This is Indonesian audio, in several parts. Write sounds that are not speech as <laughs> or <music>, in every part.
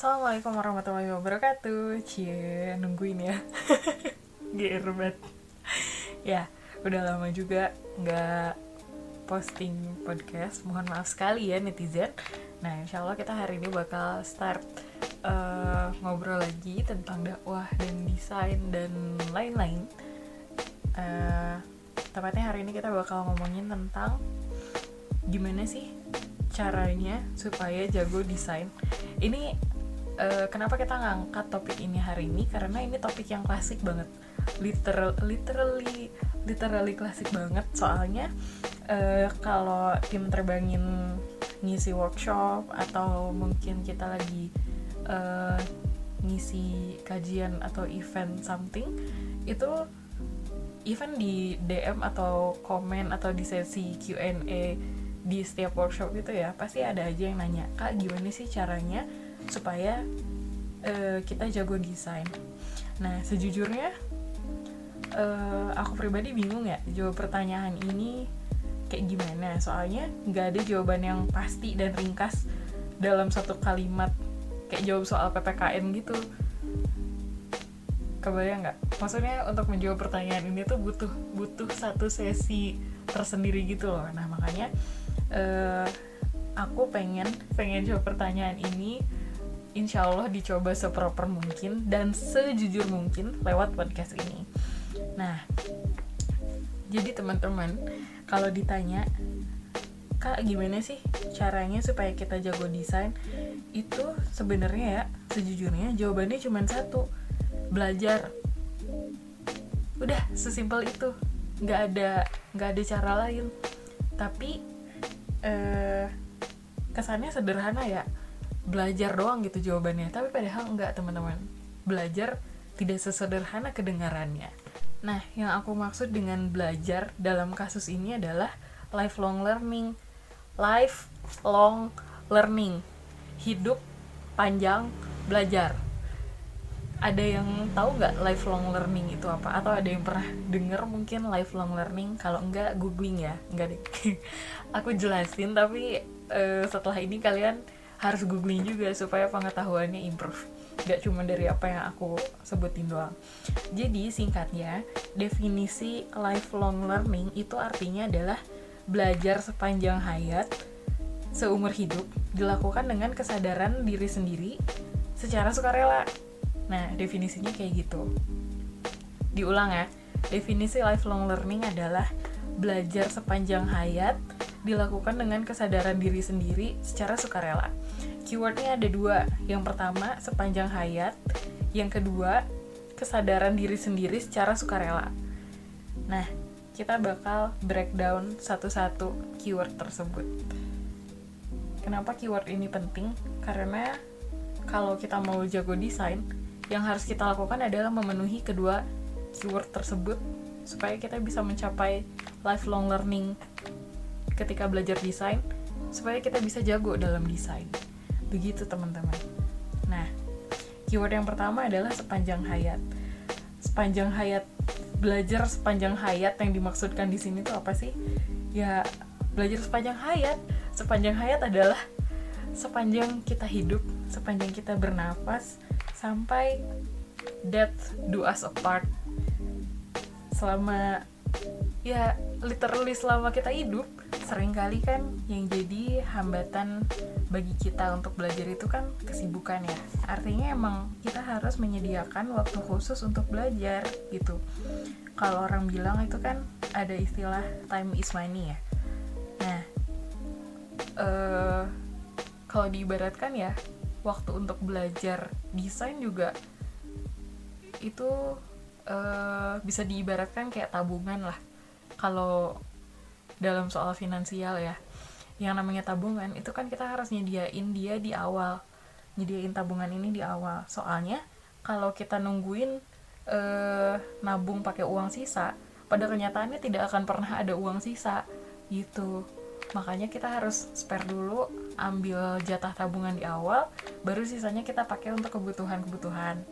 Assalamualaikum warahmatullahi wabarakatuh. Cie, nungguin ya. <laughs> GR banget. Ya, udah lama juga nggak posting podcast. Mohon maaf sekali ya netizen. Nah, insya Allah kita hari ini bakal start uh, Ngobrol lagi tentang dakwah dan desain dan lain-lain. Uh, Tepatnya hari ini kita bakal ngomongin tentang Gimana sih caranya supaya jago desain. Ini uh, kenapa kita ngangkat topik ini hari ini? Karena ini topik yang klasik banget. Literal literally literally klasik banget. Soalnya uh, kalau tim terbangin ngisi workshop atau mungkin kita lagi uh, ngisi kajian atau event something itu event di DM atau komen atau di sesi Q&A di setiap workshop itu ya pasti ada aja yang nanya kak gimana sih caranya supaya uh, kita jago desain. Nah, sejujurnya uh, aku pribadi bingung ya jawab pertanyaan ini kayak gimana. Soalnya nggak ada jawaban yang pasti dan ringkas dalam satu kalimat kayak jawab soal ppkn gitu. Kebayang nggak? Maksudnya untuk menjawab pertanyaan ini tuh butuh butuh satu sesi tersendiri gitu loh. Nah makanya uh, aku pengen pengen jawab pertanyaan ini insya Allah dicoba seproper mungkin dan sejujur mungkin lewat podcast ini. Nah, jadi teman-teman, kalau ditanya, Kak gimana sih caranya supaya kita jago desain? Itu sebenarnya ya, sejujurnya jawabannya cuma satu, belajar. Udah, sesimpel itu. Nggak ada, nggak ada cara lain. Tapi, eh, kesannya sederhana ya belajar doang gitu jawabannya. Tapi padahal enggak teman-teman. Belajar tidak sesederhana kedengarannya. Nah yang aku maksud dengan belajar dalam kasus ini adalah lifelong learning. Lifelong learning. Hidup panjang belajar. Ada yang tahu nggak lifelong learning itu apa? Atau ada yang pernah denger mungkin lifelong learning? Kalau enggak googling ya. Enggak deh. <laughs> Aku jelasin tapi uh, setelah ini kalian harus googling juga supaya pengetahuannya improve. Gak cuma dari apa yang aku sebutin doang. Jadi singkatnya definisi lifelong learning itu artinya adalah belajar sepanjang hayat seumur hidup dilakukan dengan kesadaran diri sendiri secara sukarela. Nah definisinya kayak gitu. Diulang ya definisi lifelong learning adalah belajar sepanjang hayat dilakukan dengan kesadaran diri sendiri secara sukarela. Keywordnya ada dua. Yang pertama, sepanjang hayat. Yang kedua, kesadaran diri sendiri secara sukarela. Nah, kita bakal breakdown satu-satu keyword tersebut. Kenapa keyword ini penting? Karena kalau kita mau jago desain, yang harus kita lakukan adalah memenuhi kedua keyword tersebut supaya kita bisa mencapai lifelong learning ketika belajar desain supaya kita bisa jago dalam desain. Begitu teman-teman. Nah, keyword yang pertama adalah sepanjang hayat. Sepanjang hayat belajar sepanjang hayat yang dimaksudkan di sini tuh apa sih? Ya, belajar sepanjang hayat. Sepanjang hayat adalah sepanjang kita hidup, sepanjang kita bernafas sampai death do us apart. Selama ya literally selama kita hidup sering kali kan yang jadi hambatan bagi kita untuk belajar itu kan kesibukan ya. Artinya emang kita harus menyediakan waktu khusus untuk belajar gitu. Kalau orang bilang itu kan ada istilah time is money ya. Nah uh, kalau diibaratkan ya waktu untuk belajar desain juga itu uh, bisa diibaratkan kayak tabungan lah. Kalau dalam soal finansial ya. Yang namanya tabungan itu kan kita harus nyediain dia di awal. Nyediain tabungan ini di awal. Soalnya kalau kita nungguin eh, nabung pakai uang sisa pada kenyataannya tidak akan pernah ada uang sisa gitu. Makanya kita harus spare dulu ambil jatah tabungan di awal baru sisanya kita pakai untuk kebutuhan-kebutuhan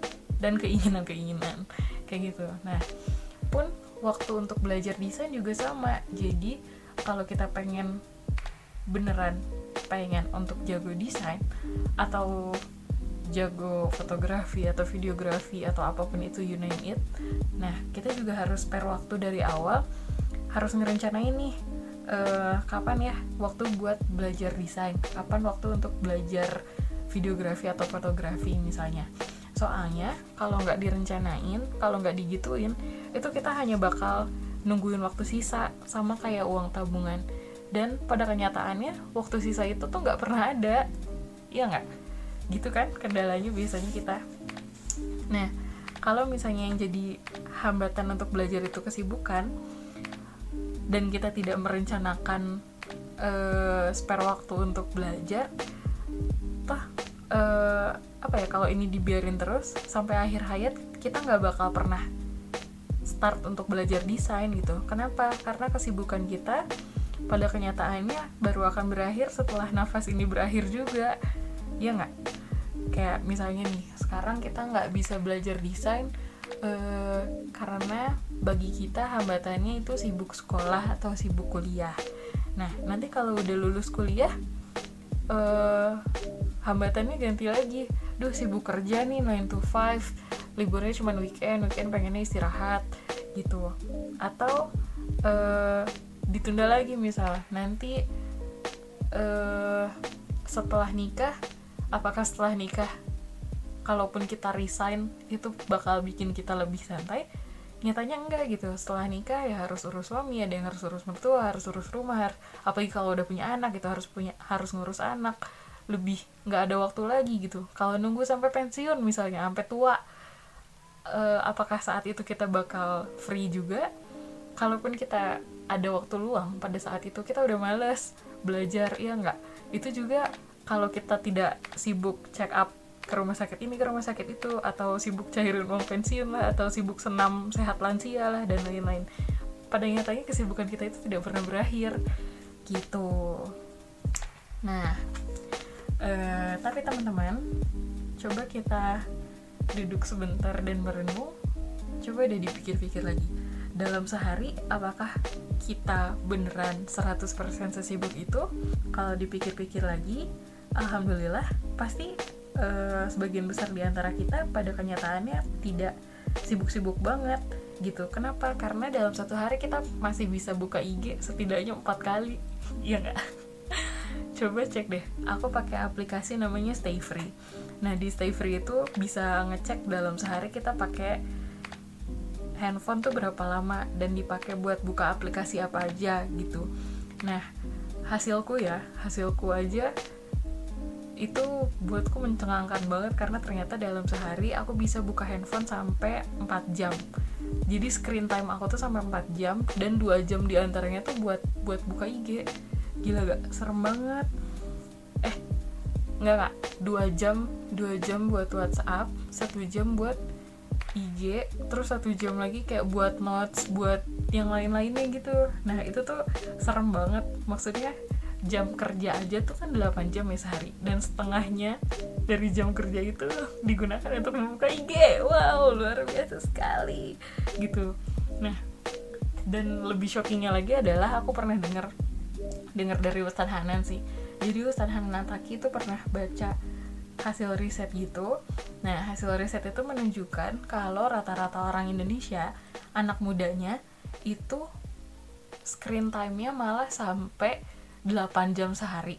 dan keinginan-keinginan. Kayak gitu. Nah pun waktu untuk belajar desain juga sama. Jadi kalau kita pengen beneran pengen untuk jago desain atau jago fotografi atau videografi atau apa pun itu you name it nah kita juga harus spare waktu dari awal. Harus ngerencanain nih uh, kapan ya waktu buat belajar desain? Kapan waktu untuk belajar videografi atau fotografi misalnya? Soalnya kalau nggak direncanain kalau nggak digituin itu kita hanya bakal nungguin waktu sisa sama kayak uang tabungan. Dan pada kenyataannya waktu sisa itu tuh nggak pernah ada. Iya nggak? Gitu kan kendalanya biasanya kita. Nah kalau misalnya yang jadi hambatan untuk belajar itu kesibukan dan kita tidak merencanakan uh, spare waktu untuk belajar toh uh, apa ya kalau ini dibiarin terus sampai akhir hayat kita nggak bakal pernah start untuk belajar desain gitu. Kenapa? Karena kesibukan kita pada kenyataannya baru akan berakhir setelah nafas ini berakhir juga. Ya nggak? Kayak misalnya nih sekarang kita nggak bisa belajar desain uh, karena bagi kita hambatannya itu sibuk sekolah atau sibuk kuliah. Nah nanti kalau udah lulus kuliah uh, hambatannya ganti lagi. Duh sibuk kerja nih 9 to 5 liburnya cuma weekend weekend pengennya istirahat gitu. Atau uh, ditunda lagi misal nanti uh, setelah nikah apakah setelah nikah kalaupun kita resign itu bakal bikin kita lebih santai? Nyatanya enggak gitu. Setelah nikah ya harus urus suami ada yang harus urus mertua harus urus rumah apalagi kalau udah punya anak gitu. Harus punya harus ngurus anak. Lebih nggak ada waktu lagi gitu. Kalau nunggu sampai pensiun misalnya sampai tua uh, apakah saat itu kita bakal free juga? Kalaupun kita ada waktu luang pada saat itu kita udah males belajar ya nggak? Itu juga kalau kita tidak sibuk check up ke rumah sakit ini ke rumah sakit itu atau sibuk cairin uang pensiun lah atau sibuk senam sehat lansia lah dan lain-lain. Pada nyatanya kesibukan kita itu tidak pernah berakhir gitu. Nah uh, tapi teman-teman coba kita duduk sebentar dan merenung coba deh dipikir-pikir lagi. Dalam sehari apakah kita beneran 100% sesibuk itu? Kalau dipikir-pikir lagi alhamdulillah pasti uh, sebagian besar di antara kita pada kenyataannya tidak sibuk-sibuk banget gitu. Kenapa? Karena dalam satu hari kita masih bisa buka IG setidaknya empat kali ya nggak? <laughs> Coba cek deh aku pakai aplikasi namanya Stay Free nah di Stay Free itu bisa ngecek dalam sehari kita pakai handphone tuh berapa lama dan dipakai buat buka aplikasi apa aja gitu. Nah hasilku ya hasilku aja itu buatku mencengangkan banget karena ternyata dalam sehari aku bisa buka handphone sampai 4 jam. Jadi screen time aku tuh sampai 4 jam dan 2 jam di antaranya tuh buat buat buka IG gila gak serem banget. Eh nggak nggak. Dua jam dua jam buat WhatsApp satu jam buat IG terus satu jam lagi kayak buat notes buat yang lain-lainnya gitu. Nah itu tuh serem banget. Maksudnya jam kerja aja tuh kan 8 jam ya sehari. Dan setengahnya dari jam kerja itu digunakan untuk membuka IG wow luar biasa sekali. Gitu. Nah dan lebih shockingnya lagi adalah aku pernah dengar dengar dari Ustadz Hanan sih jadi Ustadz Hanan Taki itu pernah baca hasil riset gitu. Nah hasil riset itu menunjukkan kalau rata-rata orang Indonesia anak mudanya itu screen time-nya malah sampai 8 jam sehari.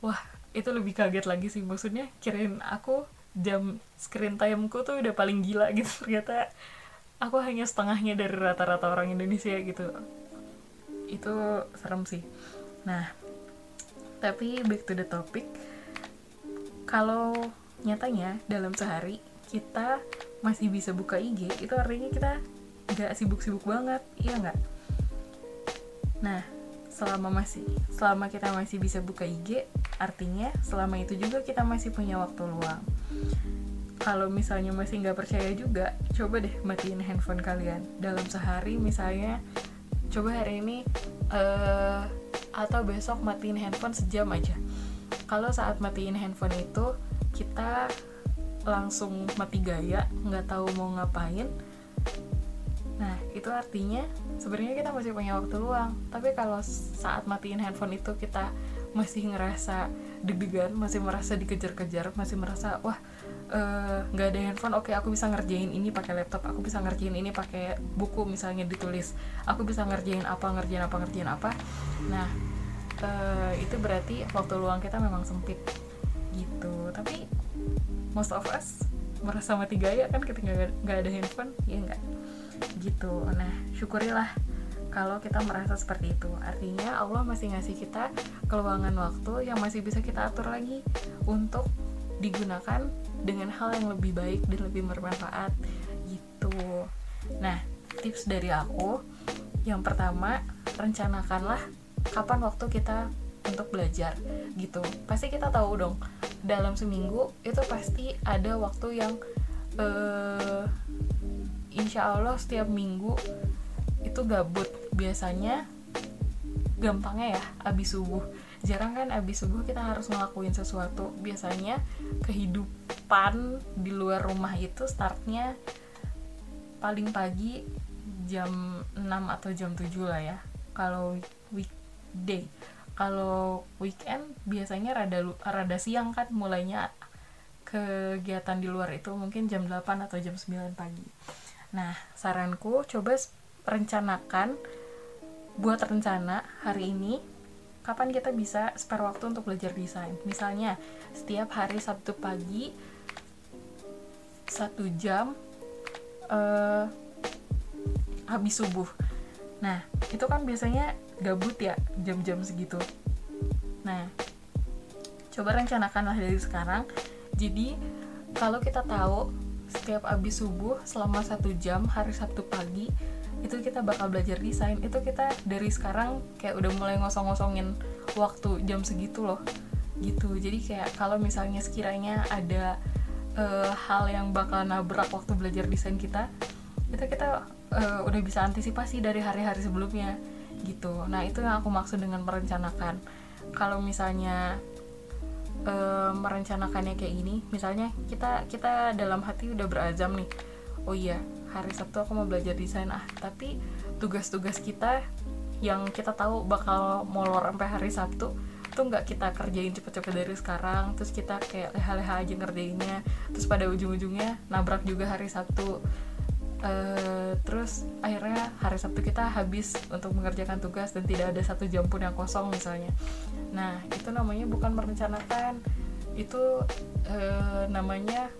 Wah itu lebih kaget lagi sih. Maksudnya kirain aku jam screen time-ku tuh udah paling gila gitu. <laughs> Ternyata aku hanya setengahnya dari rata-rata orang Indonesia gitu. Itu serem sih. Nah, tapi back to the topic. Kalau nyatanya dalam sehari kita masih bisa buka IG, itu artinya kita nggak sibuk-sibuk banget, iya nggak? Nah, selama masih selama kita masih bisa buka IG, artinya selama itu juga kita masih punya waktu luang. Kalau misalnya masih nggak percaya juga, coba deh matiin handphone kalian dalam sehari. Misalnya, coba hari ini uh, atau besok matiin handphone sejam aja. Kalau saat matiin handphone itu kita langsung mati gaya nggak tahu mau ngapain. Nah itu artinya sebenarnya kita masih punya waktu luang. Tapi kalau saat matiin handphone itu kita masih ngerasa deg-degan masih merasa dikejar-kejar masih merasa wah nggak uh, ada handphone oke okay, aku bisa ngerjain ini pakai laptop aku bisa ngerjain ini pakai buku misalnya ditulis aku bisa ngerjain apa ngerjain apa ngerjain apa. Nah uh, itu berarti waktu luang kita memang sempit gitu. Tapi most of us merasa mati gaya kan ketika nggak ada handphone ya enggak gitu. Nah syukurilah kalau kita merasa seperti itu. Artinya Allah masih ngasih kita keluangan waktu yang masih bisa kita atur lagi untuk digunakan dengan hal yang lebih baik dan lebih bermanfaat gitu. Nah tips dari aku yang pertama rencanakanlah kapan waktu kita untuk belajar gitu. Pasti kita tahu dong dalam seminggu itu pasti ada waktu yang uh, insya Allah setiap minggu itu gabut. Biasanya gampangnya ya abis subuh jarang kan abis subuh kita harus ngelakuin sesuatu. Biasanya kehidupan di luar rumah itu startnya paling pagi jam 6 atau jam 7 lah ya. Kalau weekday. Kalau weekend biasanya rada rada siang kan mulainya kegiatan di luar itu mungkin jam 8 atau jam 9 pagi. Nah, saranku coba rencanakan buat rencana hari ini kapan kita bisa spare waktu untuk belajar desain. Misalnya, setiap hari Sabtu pagi satu jam uh, habis subuh. Nah, itu kan biasanya gabut ya jam-jam segitu nah coba rencanakanlah dari sekarang jadi kalau kita tahu setiap abis subuh selama satu jam hari Sabtu pagi itu kita bakal belajar desain. Itu kita dari sekarang kayak udah mulai ngosong-ngosongin waktu jam segitu loh. Gitu. Jadi kayak kalau misalnya sekiranya ada uh, hal yang bakal nabrak waktu belajar desain kita itu kita uh, udah bisa antisipasi dari hari-hari sebelumnya. Gitu. Nah itu yang aku maksud dengan merencanakan. Kalau misalnya e, merencanakannya kayak gini misalnya kita kita dalam hati udah berazam nih. Oh iya hari Sabtu aku mau belajar desain. Ah tapi tugas-tugas kita yang kita tahu bakal molor sampai hari Sabtu tuh nggak kita kerjain cepet-cepet dari sekarang. Terus kita kayak leha-leha aja ngerjainnya. Terus pada ujung-ujungnya nabrak juga hari Sabtu. Uh, terus akhirnya hari Sabtu kita habis untuk mengerjakan tugas dan tidak ada satu jam pun yang kosong misalnya. Nah itu namanya bukan merencanakan. Itu uh, namanya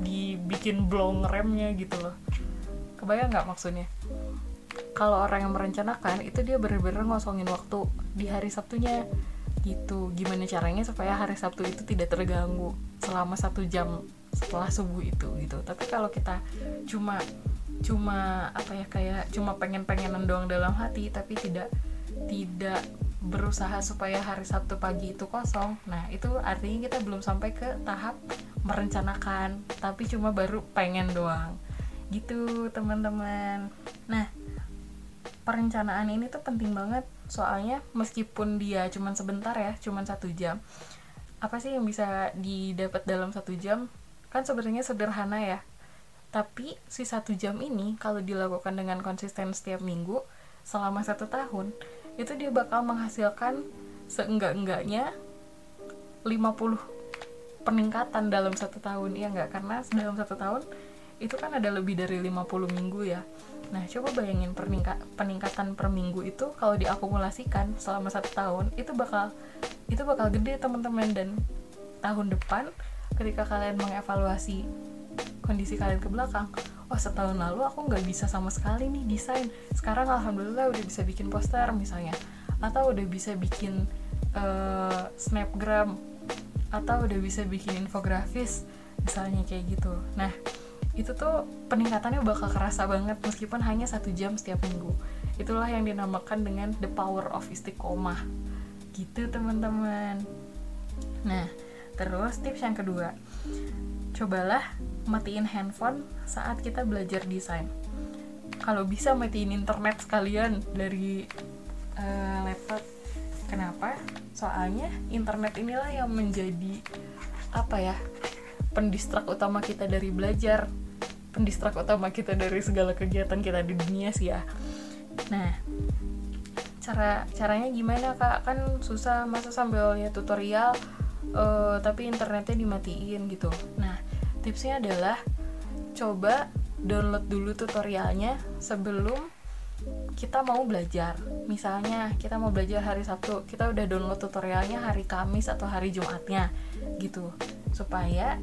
dibikin blong remnya gitu loh kebayang nggak maksudnya kalau orang yang merencanakan itu dia bener-bener ngosongin waktu di hari Sabtunya gitu gimana caranya supaya hari Sabtu itu tidak terganggu selama satu jam setelah subuh itu gitu tapi kalau kita cuma cuma apa ya kayak cuma pengen-pengenan doang dalam hati tapi tidak tidak berusaha supaya hari Sabtu pagi itu kosong. Nah, itu artinya kita belum sampai ke tahap merencanakan, tapi cuma baru pengen doang. Gitu, teman-teman. Nah, perencanaan ini tuh penting banget soalnya meskipun dia cuma sebentar ya, cuma satu jam. Apa sih yang bisa didapat dalam satu jam? Kan sebenarnya sederhana ya, tapi si satu jam ini kalau dilakukan dengan konsisten setiap minggu selama satu tahun itu dia bakal menghasilkan seenggak-enggaknya 50 peningkatan dalam satu tahun ya enggak karena dalam satu tahun itu kan ada lebih dari 50 minggu ya. Nah coba bayangin peningkatan per minggu itu kalau diakumulasikan selama satu tahun itu bakal itu bakal gede teman-teman. Dan tahun depan ketika kalian mengevaluasi kondisi kalian ke belakang oh setahun lalu aku nggak bisa sama sekali nih desain. Sekarang alhamdulillah udah bisa bikin poster misalnya. Atau udah bisa bikin uh, snapgram. Atau udah bisa bikin infografis misalnya kayak gitu. Nah itu tuh peningkatannya bakal kerasa banget meskipun hanya satu jam setiap minggu. Itulah yang dinamakan dengan the power of istiqomah. Gitu teman-teman. Nah terus tips yang kedua. Cobalah matiin handphone saat kita belajar desain. Kalau bisa matiin internet sekalian dari uh, laptop. Kenapa? Soalnya internet inilah yang menjadi apa ya pendistrak utama kita dari belajar pendistrak utama kita dari segala kegiatan kita di dunia sih ya. Nah cara caranya gimana kak? Kan susah masa sambil ya tutorial uh, tapi internetnya dimatiin gitu. Nah tipsnya adalah coba download dulu tutorialnya sebelum kita mau belajar. Misalnya kita mau belajar hari Sabtu kita udah download tutorialnya hari Kamis atau hari Jumatnya gitu. Supaya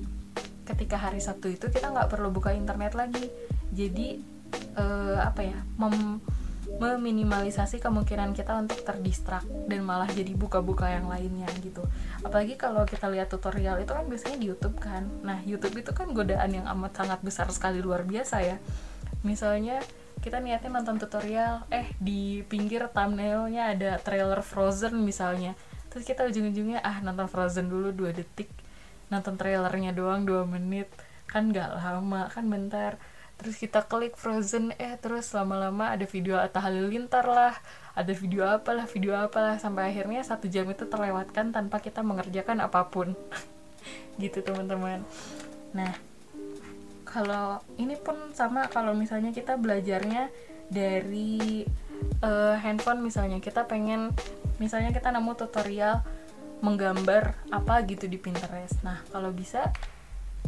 ketika hari Sabtu itu kita nggak perlu buka internet lagi. Jadi uh, apa ya mem meminimalisasi kemungkinan kita untuk terdistrak dan malah jadi buka-buka yang lainnya gitu. Apalagi kalau kita lihat tutorial itu kan biasanya di YouTube kan. Nah YouTube itu kan godaan yang amat sangat besar sekali luar biasa ya. Misalnya kita niatnya nonton tutorial eh di pinggir thumbnailnya ada trailer Frozen misalnya. Terus kita ujung-ujungnya ah nonton Frozen dulu dua detik nonton trailernya doang dua menit. Kan nggak lama kan bentar. Terus kita klik Frozen eh terus lama-lama ada video Atta Halilintar lah ada video apalah video apalah. Sampai akhirnya satu jam itu terlewatkan tanpa kita mengerjakan apa pun. <laughs> Gitu teman-teman. Nah kalau ini pun sama kalau misalnya kita belajarnya dari uh, handphone misalnya. Kita pengen misalnya kita nemu tutorial menggambar apa gitu di Pinterest. Nah kalau bisa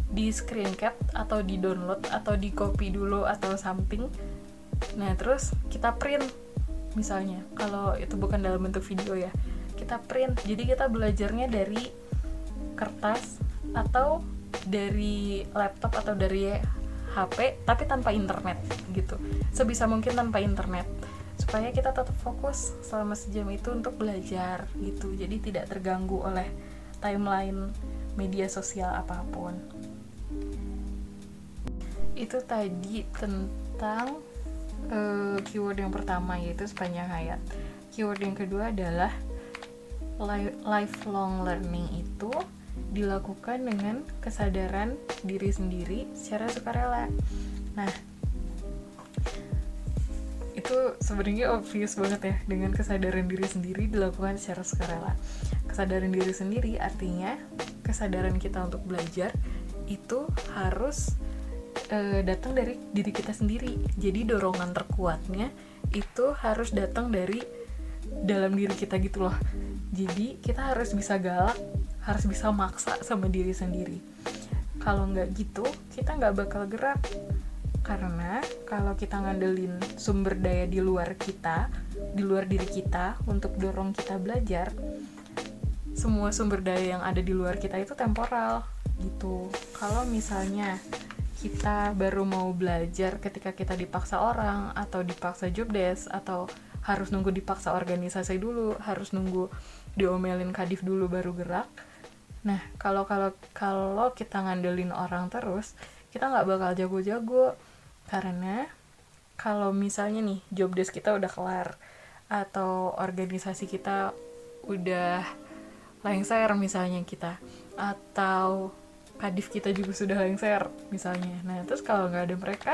di screen cap atau di download atau di copy dulu atau something. Nah terus kita print misalnya. Kalau itu bukan dalam bentuk video ya. Kita print. Jadi kita belajarnya dari kertas atau dari laptop atau dari HP tapi tanpa internet gitu. Sebisa mungkin tanpa internet supaya kita tetap fokus selama sejam itu untuk belajar gitu. Jadi tidak terganggu oleh timeline media sosial apa pun. Itu tadi tentang uh, keyword yang pertama yaitu sepanjang hayat. Keyword yang kedua adalah lifelong learning itu dilakukan dengan kesadaran diri sendiri secara sukarela. Nah itu sebenarnya obvious banget ya dengan kesadaran diri sendiri dilakukan secara sukarela. Kesadaran diri sendiri artinya kesadaran kita untuk belajar itu harus uh, datang dari diri kita sendiri. Jadi dorongan terkuatnya itu harus datang dari dalam diri kita gitu loh. Jadi kita harus bisa galak harus bisa maksa sama diri sendiri. Kalau nggak gitu kita nggak bakal gerak karena kalau kita ngandelin sumber daya di luar kita di luar diri kita untuk dorong kita belajar semua sumber daya yang ada di luar kita itu temporal gitu. Kalau misalnya kita baru mau belajar ketika kita dipaksa orang atau dipaksa job desk atau harus nunggu dipaksa organisasi dulu harus nunggu diomelin kadif dulu baru gerak nah kalau kalau kalau kita ngandelin orang terus kita nggak bakal jago-jago karena kalau misalnya nih job desk kita udah kelar atau organisasi kita udah lengser misalnya kita atau kadif kita juga sudah lengser misalnya. Nah terus kalau nggak ada mereka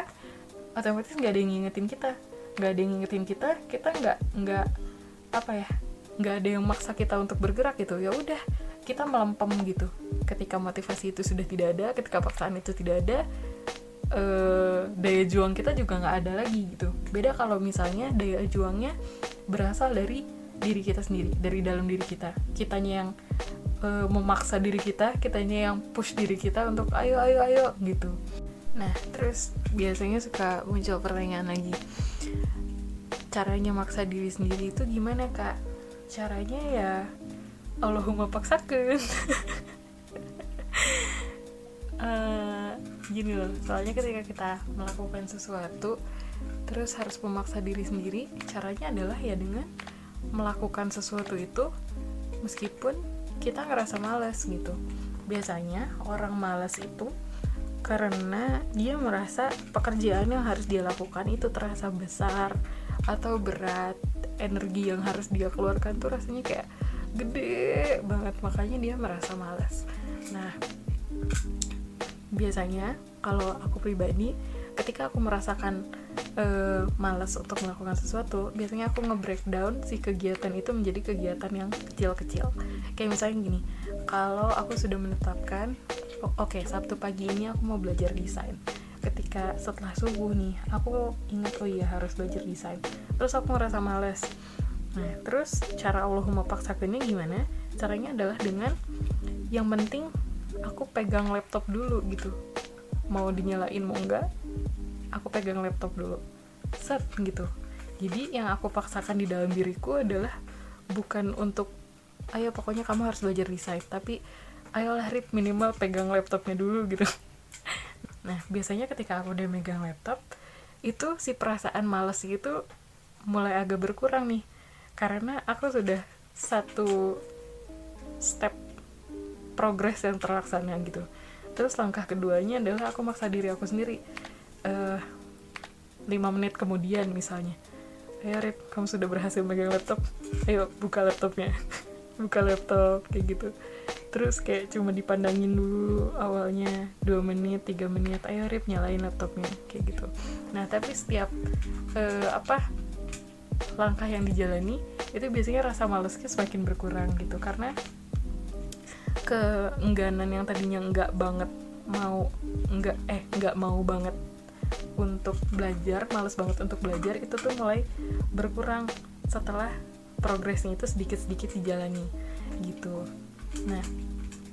otomatis nggak ada yang ngingetin kita. Nggak ada yang ngingetin kita kita nggak nggak apa ya nggak ada yang maksa kita untuk bergerak gitu. Ya udah kita melempem gitu. Ketika motivasi itu sudah tidak ada ketika paksaan itu tidak ada eh, daya juang kita juga nggak ada lagi gitu. Beda kalau misalnya daya juangnya berasal dari diri kita sendiri dari dalam diri kita. Kitanya yang uh, memaksa diri kita kitanya yang push diri kita untuk ayo ayo ayo gitu. Nah terus biasanya suka muncul pertanyaan lagi. Caranya maksa diri sendiri itu gimana kak? Caranya ya Allahumma paksakan uh, <laughs> gini loh soalnya ketika kita melakukan sesuatu terus harus memaksa diri sendiri caranya adalah ya dengan melakukan sesuatu itu meskipun kita ngerasa males gitu. Biasanya orang males itu karena dia merasa pekerjaan yang harus dia lakukan itu terasa besar atau berat energi yang harus dia keluarkan tuh rasanya kayak gede banget makanya dia merasa males. Nah biasanya kalau aku pribadi ketika aku merasakan uh, malas untuk melakukan sesuatu biasanya aku nge-breakdown si kegiatan itu menjadi kegiatan yang kecil-kecil. Kayak misalnya gini kalau aku sudah menetapkan oke okay, Sabtu pagi ini aku mau belajar desain. Ketika setelah subuh nih aku ingat oh iya harus belajar desain. Terus aku ngerasa males. Nah terus cara Allah memaksakannya gimana? Caranya adalah dengan yang penting aku pegang laptop dulu gitu. Mau dinyalain mau enggak aku pegang laptop dulu. Set gitu. Jadi yang aku paksakan di dalam diriku adalah bukan untuk ayo pokoknya kamu harus belajar desain tapi ayolah Rip minimal pegang laptopnya dulu gitu. <laughs> Nah biasanya ketika aku udah megang laptop itu si perasaan males gitu mulai agak berkurang nih. Karena aku sudah satu step progres yang terlaksana gitu. Terus langkah keduanya adalah aku maksa diri aku sendiri. Uh, menit kemudian misalnya. Ayo Rip kamu sudah berhasil megang laptop. Ayo buka laptopnya. <laughs> Buka laptop kayak gitu. Terus kayak cuma dipandangin dulu awalnya. Dua menit tiga menit. Ayo Rip nyalain laptopnya. Kayak gitu. Nah tapi setiap uh, apa langkah yang dijalani itu biasanya rasa malesnya semakin berkurang gitu. Karena keengganan yang tadinya enggak banget mau enggak eh enggak mau banget untuk belajar males banget untuk belajar itu tuh mulai berkurang setelah progresnya itu sedikit-sedikit dijalani gitu. Nah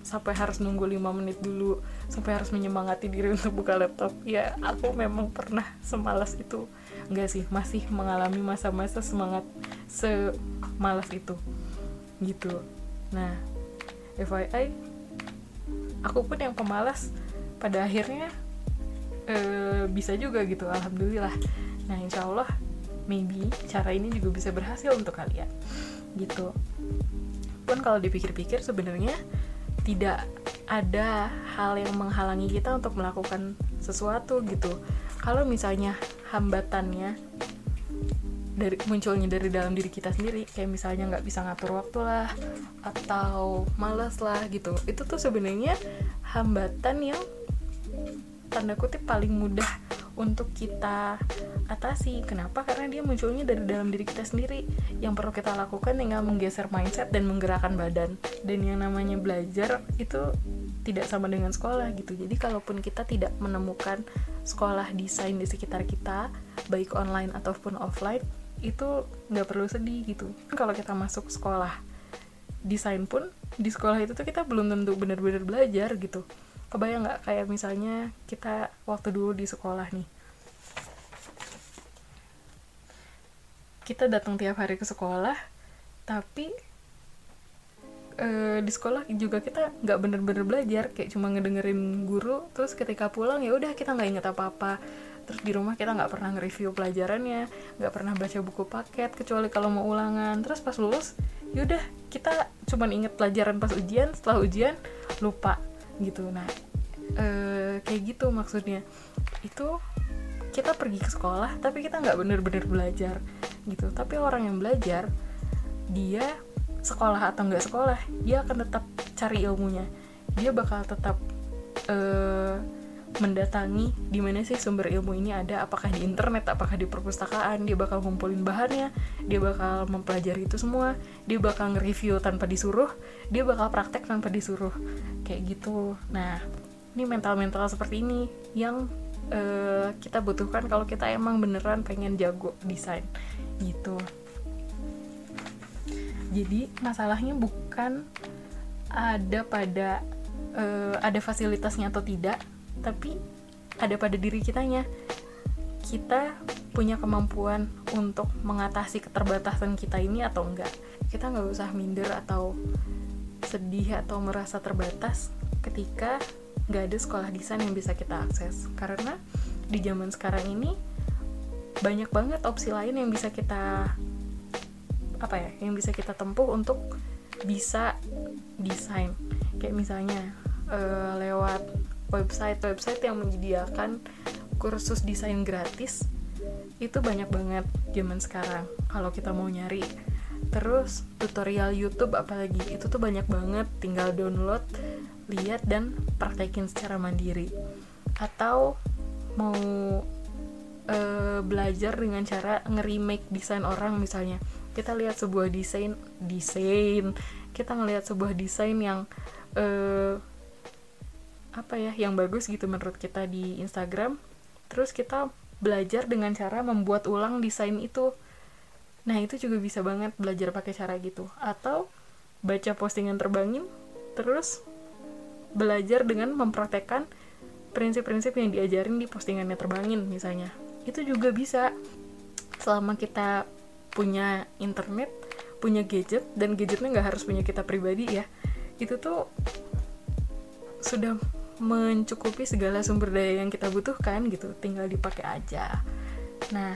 sampai harus nunggu 5 menit dulu sampai harus menyemangati diri <laughs> untuk buka laptop ya aku memang pernah semalas itu. Enggak sih masih mengalami masa-masa semangat semalas itu gitu. Nah FYI aku pun yang pemalas pada akhirnya e, bisa juga gitu alhamdulillah. Nah insya Allah maybe cara ini juga bisa berhasil untuk kalian gitu. Pun kalau dipikir-pikir sebenarnya tidak ada hal yang menghalangi kita untuk melakukan sesuatu gitu. Kalau misalnya hambatannya dari munculnya dari dalam diri kita sendiri. Kayak misalnya nggak bisa ngatur waktu lah atau malas lah gitu. Itu tuh sebenarnya hambatan yang tanda kutip paling mudah untuk kita atasi. Kenapa? Karena dia munculnya dari dalam diri kita sendiri. Yang perlu kita lakukan tinggal menggeser mindset dan menggerakkan badan. Dan yang namanya belajar itu tidak sama dengan sekolah gitu. Jadi kalaupun kita tidak menemukan sekolah desain di sekitar kita baik online ataupun offline itu nggak perlu sedih gitu. Kalau kita masuk sekolah desain pun di sekolah itu tuh kita belum tentu benar-benar belajar gitu. Kebayang nggak kayak misalnya kita waktu dulu di sekolah nih? Kita datang tiap hari ke sekolah tapi e, di sekolah juga kita nggak bener-bener belajar. Kayak cuma ngedengerin guru terus ketika pulang ya udah kita nggak inget apa-apa terus di rumah kita nggak pernah nge-review pelajarannya nggak pernah baca buku paket kecuali kalau mau ulangan. Terus pas lulus yaudah kita cuma inget pelajaran pas ujian setelah ujian lupa gitu. Nah e, kayak gitu maksudnya. Itu kita pergi ke sekolah tapi kita nggak bener-bener belajar gitu. Tapi orang yang belajar dia sekolah atau nggak sekolah dia akan tetap cari ilmunya. Dia bakal tetap uh, mendatangi di mana sih sumber ilmu ini ada apakah di internet apakah di perpustakaan dia bakal ngumpulin bahannya dia bakal mempelajari itu semua dia bakal nge-review tanpa disuruh dia bakal praktek tanpa disuruh. Kayak gitu. Nah ini mental-mental seperti ini yang uh, kita butuhkan kalau kita emang beneran pengen jago desain. Gitu. Jadi masalahnya bukan ada pada uh, ada fasilitasnya atau tidak tapi ada pada diri kitanya. Kita punya kemampuan untuk mengatasi keterbatasan kita ini atau enggak. Kita nggak usah minder atau sedih atau merasa terbatas ketika nggak ada sekolah desain yang bisa kita akses. Karena di zaman sekarang ini banyak banget opsi lain yang bisa kita apa ya yang bisa kita tempuh untuk bisa desain. Kayak misalnya uh, lewat website-website yang menyediakan kursus desain gratis itu banyak banget zaman sekarang kalau kita mau nyari. Terus tutorial YouTube apalagi itu tuh banyak banget tinggal download lihat dan praktekin secara mandiri. Atau mau e, belajar dengan cara nge-remake desain orang misalnya. Kita lihat sebuah desain desain. Kita ngelihat sebuah desain yang e, apa ya yang bagus gitu menurut kita di Instagram. Terus kita belajar dengan cara membuat ulang desain itu. Nah itu juga bisa banget belajar pakai cara gitu. Atau baca postingan terbangin terus belajar dengan mempraktekkan prinsip-prinsip yang diajarin di postingannya terbangin misalnya. Itu juga bisa. Selama kita punya internet punya gadget dan gadgetnya nggak harus punya kita pribadi ya itu tuh sudah mencukupi segala sumber daya yang kita butuhkan gitu tinggal dipakai aja. Nah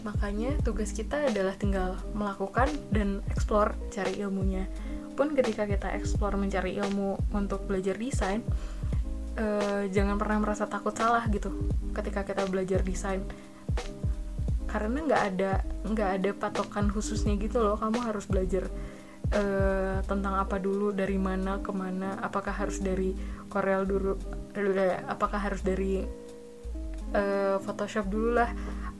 makanya tugas kita adalah tinggal melakukan dan explore cari ilmunya. Pun ketika kita explore mencari ilmu untuk belajar desain uh, jangan pernah merasa takut salah gitu ketika kita belajar desain. Karena nggak ada nggak ada patokan khususnya gitu loh kamu harus belajar uh, tentang apa dulu dari mana ke mana apakah harus dari Corel dulu eh, apakah harus dari uh, Photoshop dulu lah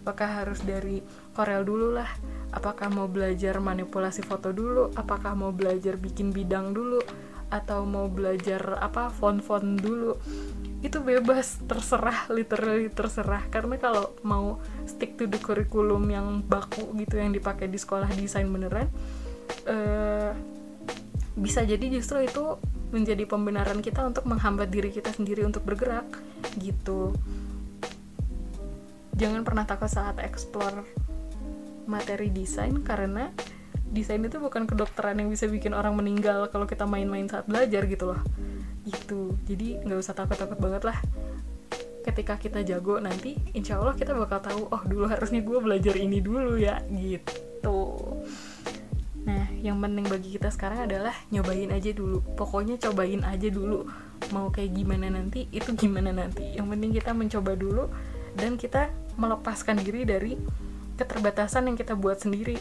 apakah harus dari Corel dulu lah apakah mau belajar manipulasi foto dulu apakah mau belajar bikin bidang dulu atau mau belajar apa font-font dulu. Itu bebas terserah literally terserah. Karena kalau mau stick to the curriculum yang baku gitu yang dipakai di sekolah desain beneran uh, bisa jadi justru itu menjadi pembenaran kita untuk menghambat diri kita sendiri untuk bergerak gitu. Jangan pernah takut saat explore materi desain karena desain itu bukan kedokteran yang bisa bikin orang meninggal kalau kita main-main saat belajar gitu loh. Itu jadi nggak usah takut-takut banget lah. Ketika kita jago nanti insya Allah kita bakal tahu oh dulu harusnya gue belajar ini dulu ya gitu nah yang penting bagi kita sekarang adalah nyobain aja dulu. Pokoknya cobain aja dulu. Mau kayak gimana nanti itu gimana nanti. Yang penting kita mencoba dulu dan kita melepaskan diri dari keterbatasan yang kita buat sendiri.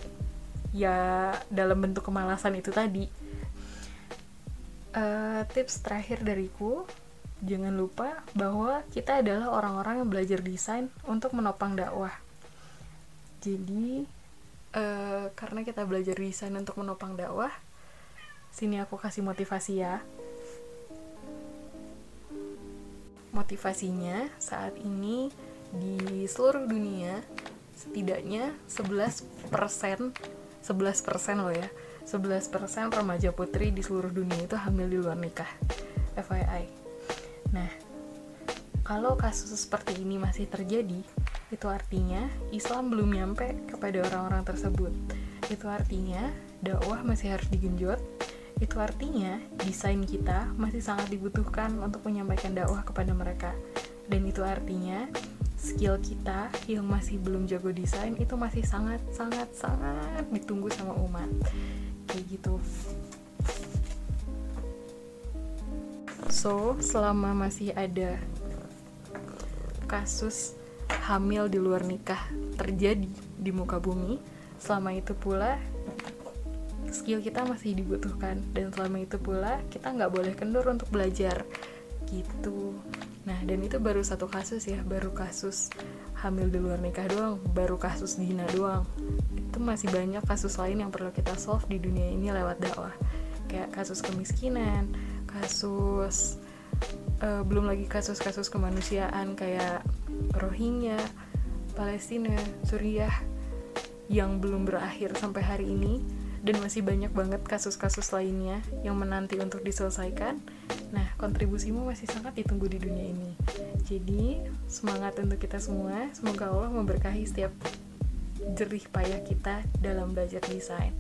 Ya dalam bentuk kemalasan itu tadi. Uh, tips terakhir dariku jangan lupa bahwa kita adalah orang-orang yang belajar desain untuk menopang dakwah. Jadi uh, karena kita belajar desain untuk menopang dakwah sini aku kasih motivasi ya. Motivasinya saat ini di seluruh dunia setidaknya 11% 11% loh ya. 11% remaja putri di seluruh dunia itu hamil di luar nikah FYI nah kalau kasus seperti ini masih terjadi itu artinya Islam belum nyampe kepada orang-orang tersebut. Itu artinya dakwah masih harus digenjot. Itu artinya desain kita masih sangat dibutuhkan untuk menyampaikan dakwah kepada mereka. Dan itu artinya skill kita yang masih belum jago desain itu masih sangat sangat sangat ditunggu sama umat. Kayak gitu. So selama masih ada kasus hamil di luar nikah terjadi di muka bumi selama itu pula skill kita masih dibutuhkan. Dan selama itu pula kita nggak boleh kendur untuk belajar. Gitu. Nah dan itu baru satu kasus ya baru kasus hamil di luar nikah doang baru kasus dina doang. Itu masih banyak kasus lain yang perlu kita solve di dunia ini lewat dakwah. Kayak kasus kemiskinan kasus uh, belum lagi kasus-kasus kemanusiaan kayak Rohingya Palestina Suriah yang belum berakhir sampai hari ini dan masih banyak banget kasus-kasus lainnya yang menanti untuk diselesaikan. Nah, kontribusimu masih sangat ditunggu di dunia ini. Jadi, semangat untuk kita semua. Semoga Allah memberkahi setiap jerih payah kita dalam belajar desain.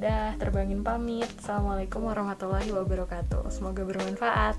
Dah, terbangin pamit. Assalamualaikum warahmatullahi wabarakatuh. Semoga bermanfaat.